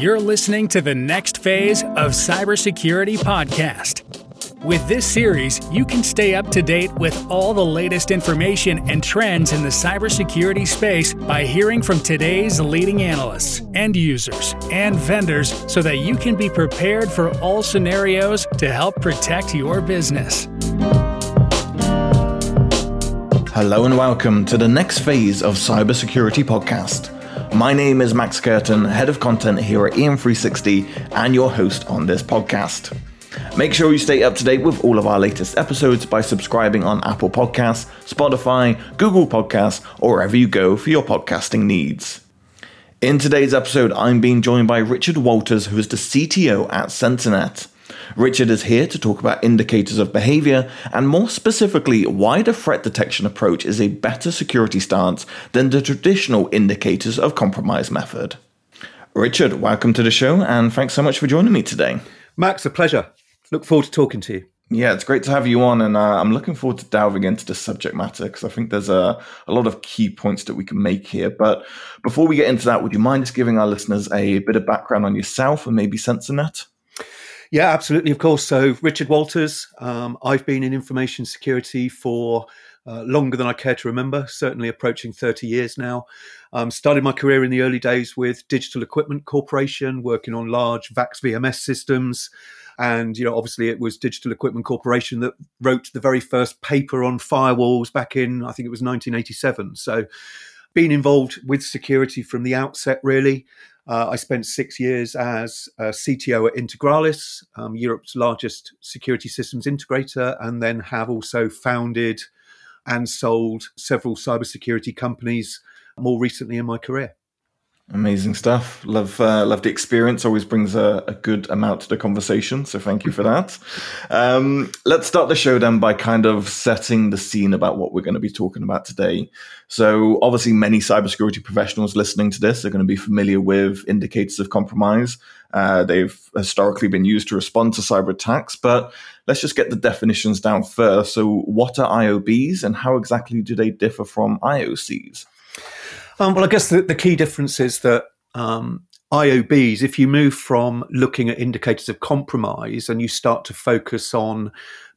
You're listening to the next phase of Cybersecurity Podcast. With this series, you can stay up to date with all the latest information and trends in the cybersecurity space by hearing from today's leading analysts, end users, and vendors so that you can be prepared for all scenarios to help protect your business. Hello and welcome to the next phase of Cybersecurity Podcast. My name is Max Curtin, head of content here at EM360, and your host on this podcast. Make sure you stay up to date with all of our latest episodes by subscribing on Apple Podcasts, Spotify, Google Podcasts, or wherever you go for your podcasting needs. In today's episode, I'm being joined by Richard Walters, who is the CTO at Censornet. Richard is here to talk about indicators of behavior and more specifically why the threat detection approach is a better security stance than the traditional indicators of compromise method. Richard, welcome to the show and thanks so much for joining me today. Max, a pleasure. Look forward to talking to you. Yeah, it's great to have you on, and uh, I'm looking forward to delving into the subject matter because I think there's a, a lot of key points that we can make here. But before we get into that, would you mind just giving our listeners a bit of background on yourself and maybe Censornet? Yeah, absolutely. Of course. So, Richard Walters, um, I've been in information security for uh, longer than I care to remember, certainly approaching 30 years now. Um, started my career in the early days with Digital Equipment Corporation, working on large VAX VMS systems. And, you know, obviously it was Digital Equipment Corporation that wrote the very first paper on firewalls back in, I think it was 1987. So, been involved with security from the outset, really. Uh, I spent six years as a CTO at Integralis, um, Europe's largest security systems integrator, and then have also founded and sold several cybersecurity companies more recently in my career. Amazing stuff. Love uh, love the experience. Always brings a, a, good amount to the conversation. So thank you for that. Um, let's start the show then by kind of setting the scene about what we're going to be talking about today. So obviously, many cybersecurity professionals listening to this are going to be familiar with indicators of compromise. Uh, they've historically been used to respond to cyber attacks, but let's just get the definitions down first. So, what are IOBs, and how exactly do they differ from IOCs? Um, well, I guess the, the, key difference is that um, IOBs, if you move from looking at indicators of compromise and you start to focus on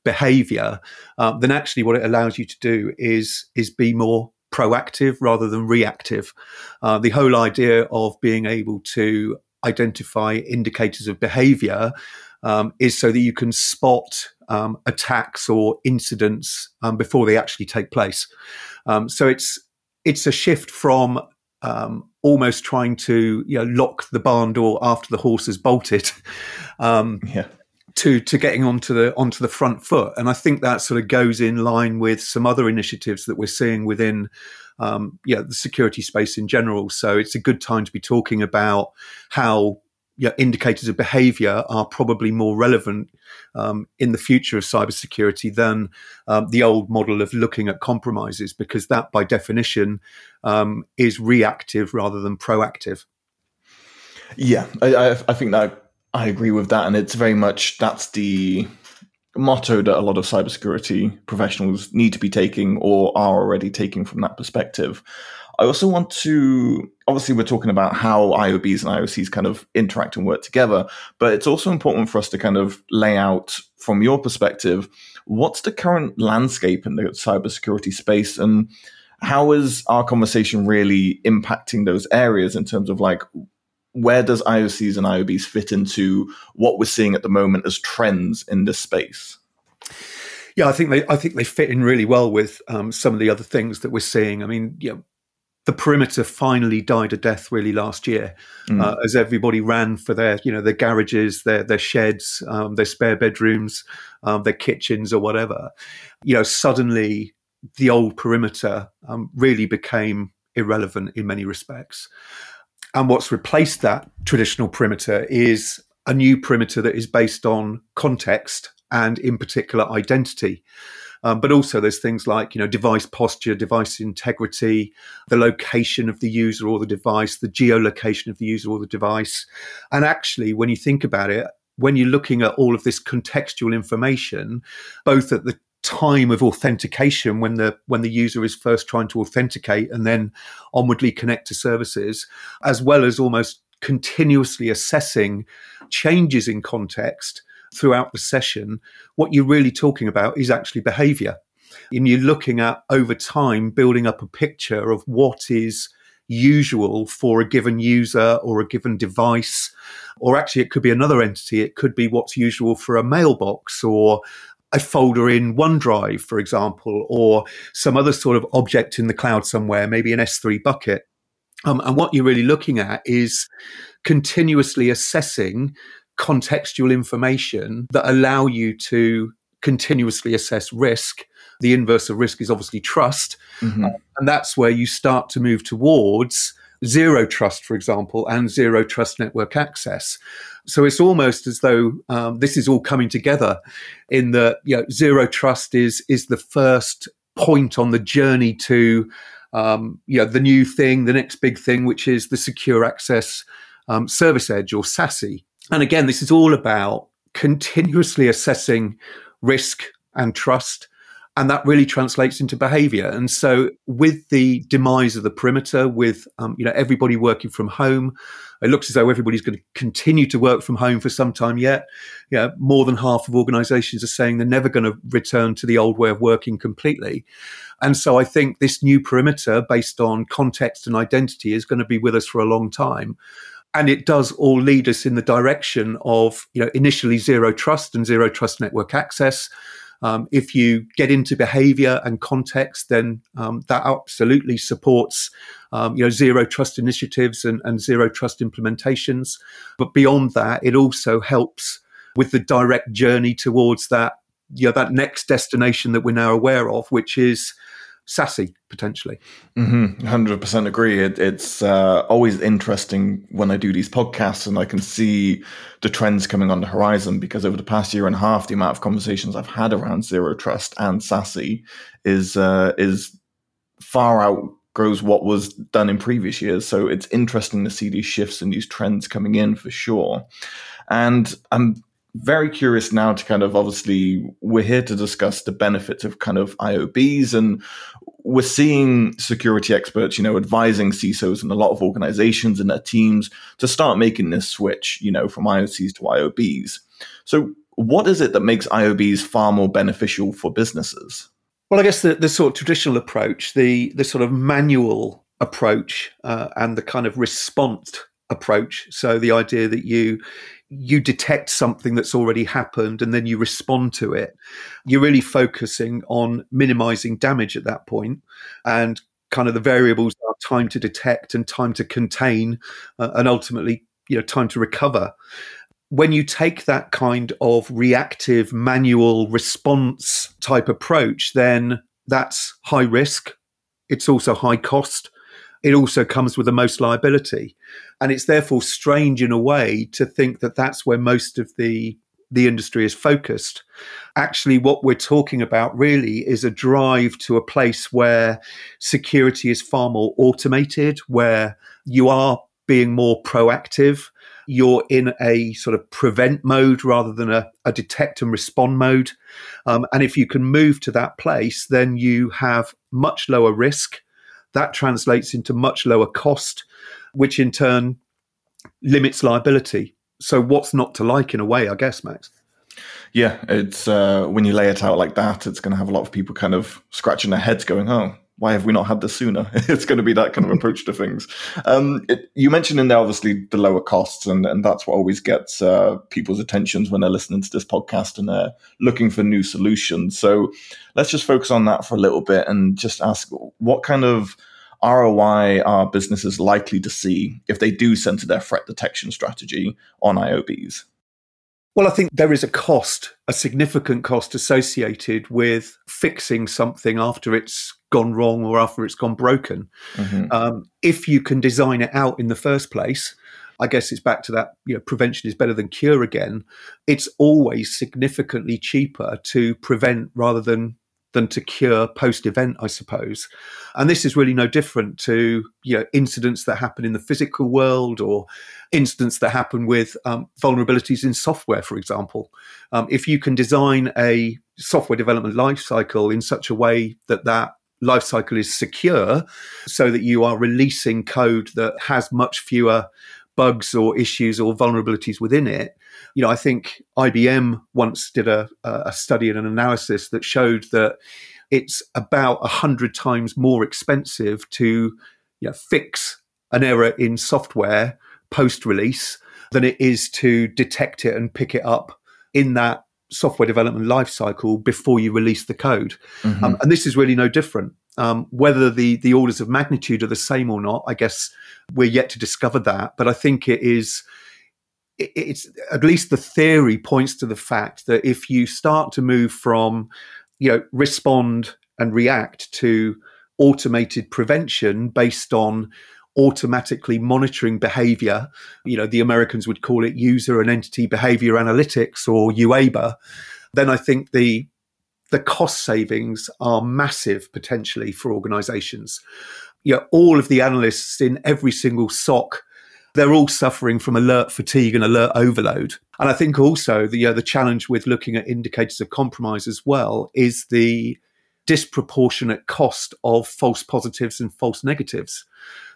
behavior, uh, then actually what it allows you to do is is be more proactive rather than reactive. Uh, the whole idea of being able to identify indicators of behavior um, is so that you can spot um, attacks or incidents um, before they actually take place. Um, so it's it's a shift from um, almost trying to you know lock the barn door after the horse has bolted um, yeah. to to getting onto the onto the front foot and I think that sort of goes in line with some other initiatives that we're seeing within um, yeah the security space in general so it's a good time to be talking about how yeah, indicators of behavior are probably more relevant um, in the future of cybersecurity than um, the old model of looking at compromises, because that, by definition, um, is reactive rather than proactive. Yeah, I, I think that I agree with that, and it's very much that's the motto that a lot of cybersecurity professionals need to be taking or are already taking from that perspective. I also want to obviously we're talking about how IOBs and IOCs kind of interact and work together, but it's also important for us to kind of lay out from your perspective what's the current landscape in the cybersecurity space and how is our conversation really impacting those areas in terms of like where does IOCs and IOBs fit into what we're seeing at the moment as trends in this space? Yeah, I think they I think they fit in really well with um, some of the other things that we're seeing. I mean, you know, the perimeter finally died a death really last year. Mm. uh, as everybody ran for their you know their garages their their sheds um, their spare bedrooms um, their kitchens or whatever you know suddenly the old perimeter um, really became irrelevant in many respects. And what's replaced that traditional perimeter is a new perimeter that is based on context and in particular identity um, but also there's things like, you know, device posture, device integrity, the location of the user or the device, the geolocation of the user or the device. And actually, when you think about it, when you're looking at all of this contextual information, both at the time of authentication when the when the user is first trying to authenticate and then onwardly connect to services as well as almost continuously assessing changes in context throughout the session, what you're really talking about is actually behavior. And you're looking at over time building up a picture of what is usual for a given user or a given device. Or actually, it could be another entity. It could be what's usual for a mailbox or a folder in OneDrive, for example, or some other sort of object in the cloud somewhere, maybe an S3 bucket. Um, and what you're really looking at is continuously assessing contextual information that allow you to continuously assess risk. The inverse of risk is obviously trust. Mm-hmm. Uh, and that's where you start to move towards zero trust, for example, and zero trust network access. So it's almost as though um, this is all coming together in the you know, zero trust is is the first point on the journey to um, you know the new thing, the next big thing, which is the secure access um, service edge or SASE. And again, this is all about continuously assessing risk and trust and that really translates into behavior. And so with the demise of the perimeter with um, you know everybody working from home it looks as though everybody's going to continue to work from home for some time yet. Yeah more than half of organizations are saying they're never going to return to the old way of working completely. And so i think this new perimeter based on context and identity is going to be with us for a long time and it does all lead us in the direction of you know initially zero trust and zero trust network access um, if you get into behavior and context, then um, that absolutely supports um, you know zero trust initiatives and, and zero trust implementations. But beyond that, it also helps with the direct journey towards that you know that next destination that we're now aware of, which is SASE potentially. Mm-hmm. 100% agree. It, it's uh, always interesting when I do these podcasts and I can see the trends coming on the horizon because over the past year and a half, the amount of conversations I've had around zero trust and SASE is uh, is far outgrows what was done in previous years. So it's interesting to see these shifts and these trends coming in for sure. And I'm very curious now to kind of obviously we're here to discuss the benefits of kind of IOBs and we're seeing security experts, you know, advising CISOs and a lot of organizations and their teams to start making this switch, you know, from IOCs to IOBs. So what is it that makes IOBs far more beneficial for businesses? Well, I guess the, the sort of traditional approach, the the sort of manual approach, uh, and the kind of response approach. So the idea that you you detect something that's already happened and then you respond to it. You're really focusing on minimizing damage at that point, and kind of the variables are time to detect and time to contain, uh, and ultimately, you know, time to recover. When you take that kind of reactive manual response type approach, then that's high risk. It's also high cost it also comes with the most liability. And it's therefore strange in a way to think that that's where most of the the industry is focused. Actually, what we're talking about really is a drive to a place where security is far more automated, where you are being more proactive. You're in a sort of prevent mode rather than a, a detect and respond mode. Um, and if you can move to that place, then you have much lower risk that translates into much lower cost, which in turn limits liability. So, what's not to like in a way, I guess, Max? Yeah, it's uh, when you lay it out like that, it's going to have a lot of people kind of scratching their heads, going, "Oh, why have we not had this sooner? it's going to be that kind of approach to things. Um, it, you mentioned in there obviously the lower costs, and, and that's what always gets uh, people's attentions when they're listening to this podcast and they're looking for new solutions. So let's just focus on that for a little bit and just ask what kind of ROI are businesses likely to see if they do center their threat detection strategy on IOBs? Well, I think there is a cost, a significant cost associated with fixing something after it's gone wrong or after it's gone broken. Mm-hmm. Um, if you can design it out in the first place, I guess it's back to that, you know, prevention is better than cure again. It's always significantly cheaper to prevent rather than than to cure post event, I suppose. And this is really no different to you know incidents that happen in the physical world or incidents that happen with um, vulnerabilities in software, for example. Um, if you can design a software development lifecycle in such a way that that lifecycle is secure, so that you are releasing code that has much fewer bugs or issues or vulnerabilities within it. You know, I think IBM once did a, a study and an analysis that showed that it's about a hundred times more expensive to you know, fix an error in software post release than it is to detect it and pick it up in that software development lifecycle before you release the code. Mm-hmm. Um, and this is really no different. Um, whether the the orders of magnitude are the same or not, I guess we're yet to discover that. But I think it is. it's at least the theory points to the fact that if you start to move from, you know, respond and react to automated prevention based on automatically monitoring behavior. You know, the Americans would call it user and entity behavior analytics or UEBA. Then I think the the cost savings are massive potentially for organizations. You know, all of the analysts in every single SOC, they're all suffering from alert fatigue and alert overload. And I think also the, uh, the challenge with looking at indicators of compromise as well is the disproportionate cost of false positives and false negatives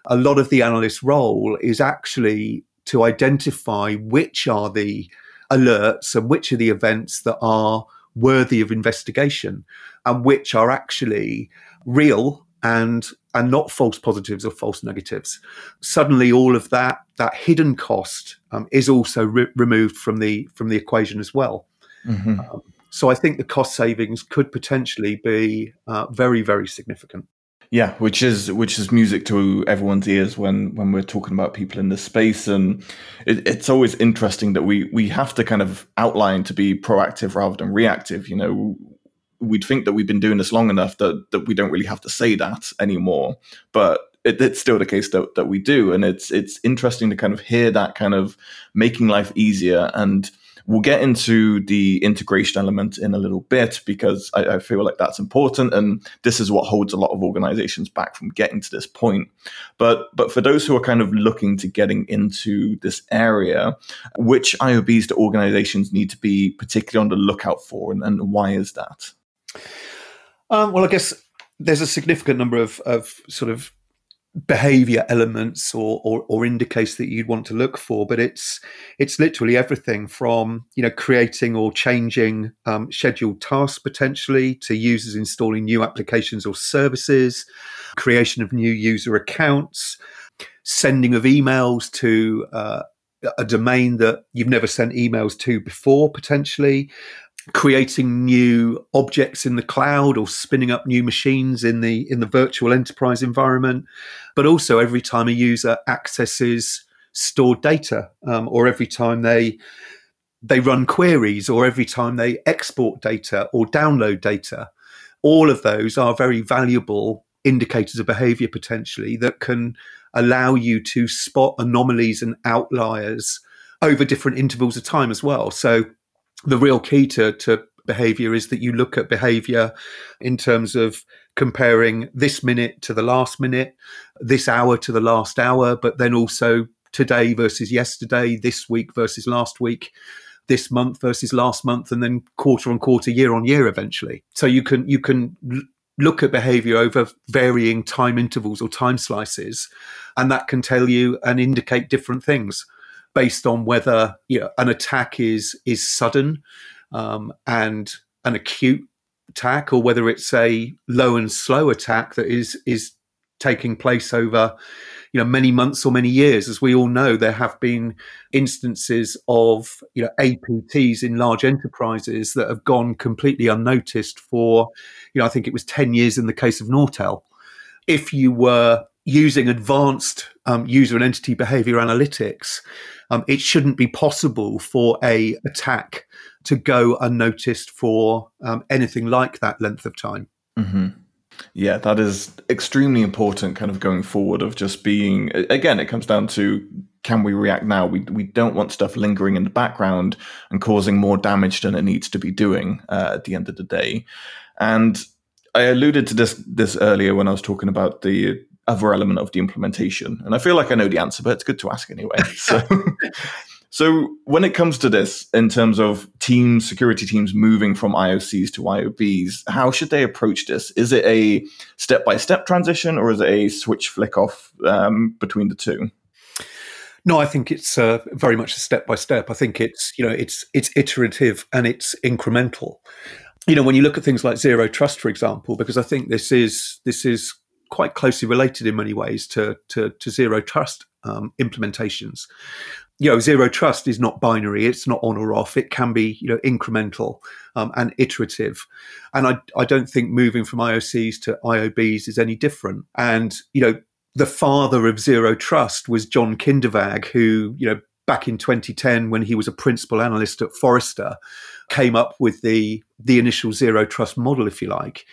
a lot of the analyst's role is actually to identify which are the alerts and which are the events that are worthy of investigation and which are actually real and and not false positives or false negatives. Suddenly, all of that that hidden cost um, is also re- removed from the from the equation as well. Mm-hmm. Um, so I think the cost savings could potentially be uh, very very significant. Yeah, which is which is music to everyone's ears when when we're talking about people in this space, and it, it's always interesting that we we have to kind of outline to be proactive rather than reactive. You know, we'd think that we've been doing this long enough that that we don't really have to say that anymore, but it, it's still the case that that we do, and it's it's interesting to kind of hear that kind of making life easier. And We'll get into the integration element in a little bit because I, I, feel like that's important, and this is what holds a lot of organizations back from getting to this point. But but for those who are kind of looking to getting into this area, which IOBs do organizations need to be particularly on the lookout for, and, and why is that? Um, well, I guess there's a significant number of, of sort of behavior elements or, or, or indicators that you'd want to look for but it's it's literally everything from you know creating or changing um, scheduled tasks potentially to users installing new applications or services creation of new user accounts sending of emails to uh, a domain that you've never sent emails to before potentially creating new objects in the cloud or spinning up new machines in the in the virtual enterprise environment. But also every time a user accesses stored data um, or every time they they run queries or every time they export data or download data all of those are very valuable indicators of behavior potentially that can allow you to spot anomalies and outliers over different intervals of time as well. So the real key to, to behavior is that you look at behavior in terms of comparing this minute to the last minute, this hour to the last hour, but then also today versus yesterday, this week versus last week, this month versus last month, and then quarter on quarter, year on year eventually. So you can you can look at behavior over varying time intervals or time slices, and that can tell you and indicate different things based on whether you know, an attack is is sudden um, and an acute attack, or whether it's a low and slow attack that is is taking place over you know many months or many years. As we all know there have been instances of you know APTs in large enterprises that have gone completely unnoticed for you know I think it was 10 years in the case of Nortel. If you were using advanced um, user and entity behavior analytics um, it shouldn't be possible for a attack to go unnoticed for um, anything like that length of time. Mm-hmm. Yeah, that is extremely important kind of going forward of just being again it comes down to can we react now? We we don't want stuff lingering in the background and causing more damage than it needs to be doing uh, at the end of the day. And I alluded to this this earlier when I was talking about the other element of the implementation? And I feel like I know the answer, but it's good to ask anyway. So, so when it comes to this, in terms of teams, security teams moving from IOCs to IOBs, how should they approach this? Is it a step by step transition, or is it a switch flick off um, between the two? No, I think it's uh, very much a step by step. I think it's you know it's it's iterative and it's incremental. You know, when you look at things like zero trust, for example, because I think this is this is quite closely related in many ways to to, to zero trust um, implementations. You know, zero trust is not binary; it's not on or off. It can be you know incremental um, and iterative, and I I don't think moving from IOCs to IOBs is any different. And you know, the father of zero trust was John Kindervag, who, you know, back in 2010, when he was a principal analyst at Forrester, came up with the, the initial zero trust model, if you like.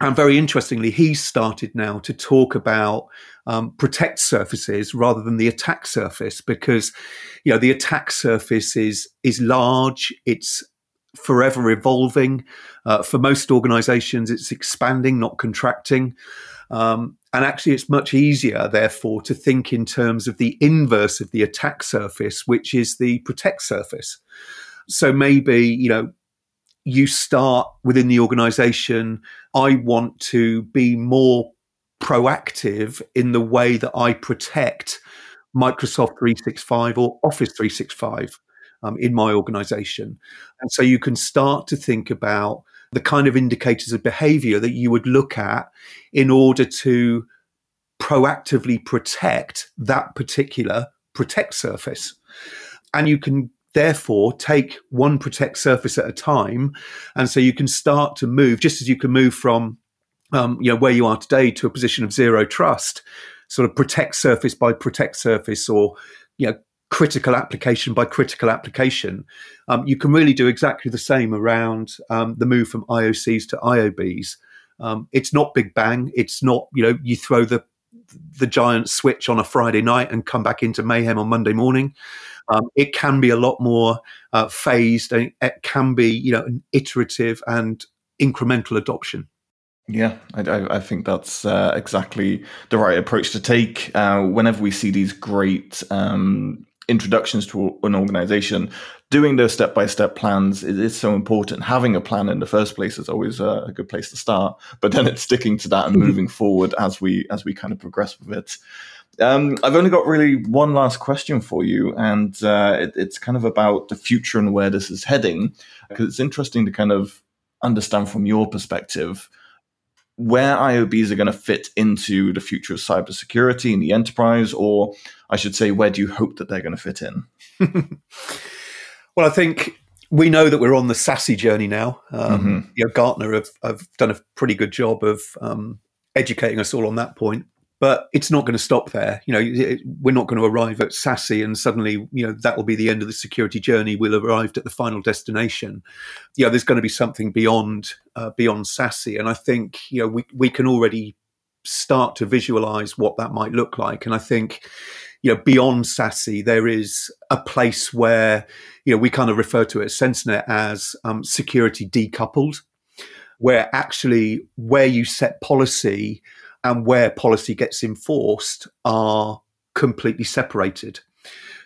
And very interestingly, he started now to talk about um, protect surfaces rather than the attack surface because, you know, the attack surface is is large. It's forever evolving. Uh, for most organizations, it's expanding, not contracting. Um, and actually, it's much easier, therefore, to think in terms of the inverse of the attack surface, which is the protect surface. So maybe, you know, you start within the organization. I want to be more proactive in the way that I protect Microsoft 365 or Office 365 um, in my organization. And so you can start to think about the kind of indicators of behavior that you would look at in order to proactively protect that particular protect surface. And you can therefore take one protect surface at a time. And so you can start to move, just as you can move from um, you know where you are today to a position of zero trust, sort of protect surface by protect surface, or you know critical application by critical application. Um, you can really do exactly the same around um, the move from IOCs to IOBs. Um, it's not big bang. It's not you know you throw the the giant switch on a Friday night and come back into mayhem on Monday morning. Um, it can be a lot more uh, phased, and it can be you know an iterative and incremental adoption. Yeah, I, I think that's uh, exactly the right approach to take. Uh, whenever we see these great um, introductions to an organization, doing those step by step plans is, is, so important. Having a plan in the first place is always a, a, good place to start, but then it's sticking to that and mm-hmm. moving forward as we as we kind of progress with it. Um, I've only got really one last question for you, and uh, it, it's kind of about the future and where this is heading, because it's interesting to kind of understand from your perspective where IOBs are going to fit into the future of cybersecurity in the enterprise, or I should say, where do you hope that they're going to fit in? well, I think we know that we're on the SASE journey now. Um, mm-hmm. You know, Gartner have, have, done a pretty good job of um, educating us all on that point but it's not going to stop there. You know, we're not going to arrive at SASE and suddenly, you know, that will be the end of the security journey. We'll have arrived at the final destination. Yeah, there's going to be something beyond uh, beyond SASE, and I think you know we we can already start to visualize what that might look like. And I think, you know, beyond SASE, there is a place where you know we kind of refer to it at Censornet as um, security decoupled, where actually where you set policy and where policy gets enforced are completely separated.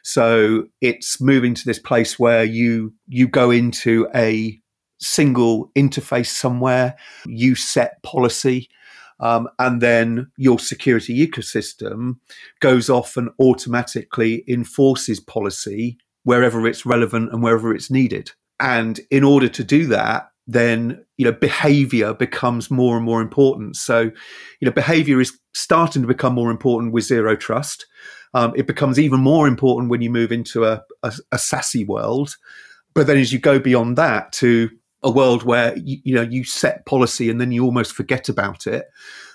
So it's moving to this place where you you go into a single interface somewhere, you set policy, um, and then your security ecosystem goes off and automatically enforces policy wherever it's relevant and wherever it's needed. And in order to do that, then you know behavior becomes more and more important. So you know behavior is starting to become more important with zero trust. Um, it becomes even more important when you move into a, a, a SASE world. But then as you go beyond that to a world where you, you know you set policy and then you almost forget about it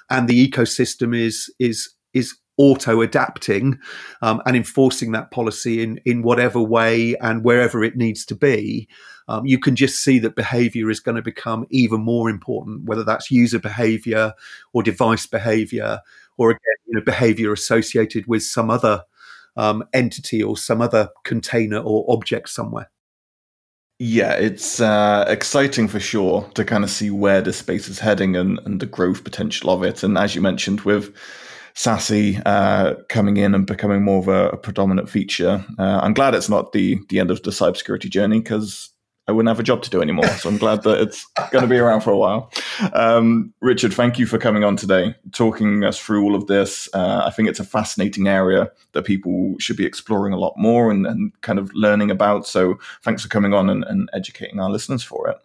and the ecosystem is is is auto adapting um, and enforcing that policy in in whatever way and wherever it needs to be um, you can just see that behavior is going to become even more important, whether that's user behavior or device behavior, or again, you know, behavior associated with some other um, entity or some other container or object somewhere. Yeah, it's uh, exciting for sure to kind of see where this space is heading and, and the growth potential of it. And as you mentioned, with SASE uh, coming in and becoming more of a, a predominant feature, uh, I'm glad it's not the the end of the cybersecurity journey because I wouldn't have a job to do anymore. So I'm glad that it's going to be around for a while. Um, Richard, thank you for coming on today, talking us through all of this. Uh, I think it's a fascinating area that people should be exploring a lot more and, and kind of learning about. So thanks for coming on and, and educating our listeners for it.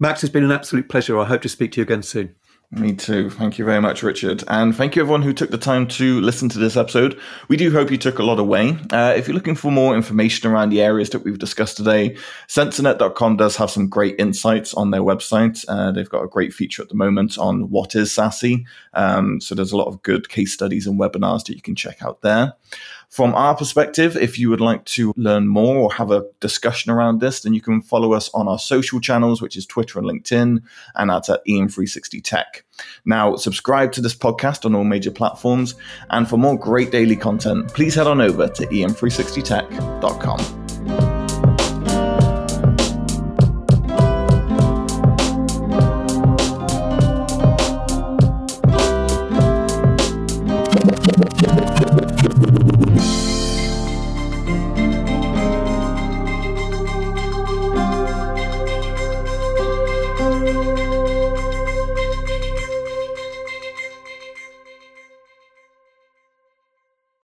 Max, it's been an absolute pleasure. I hope to speak to you again soon. Me too. Thank you very much, Richard. And thank you, everyone who took the time to listen to this episode. We do hope you took a lot away. Uh, if you're looking for more information around the areas that we've discussed today, censornet.com does have some great insights on their website. Uh, they've got a great feature at the moment on what is SASE. Um, so there's a lot of good case studies and webinars that you can check out there. From our perspective, if you would like to learn more or have a discussion around this, then you can follow us on our social channels, which is Twitter and LinkedIn, and that's at EM360 Tech. Now, subscribe to this podcast on all major platforms, and for more great daily content, please head on over to em360tech.com.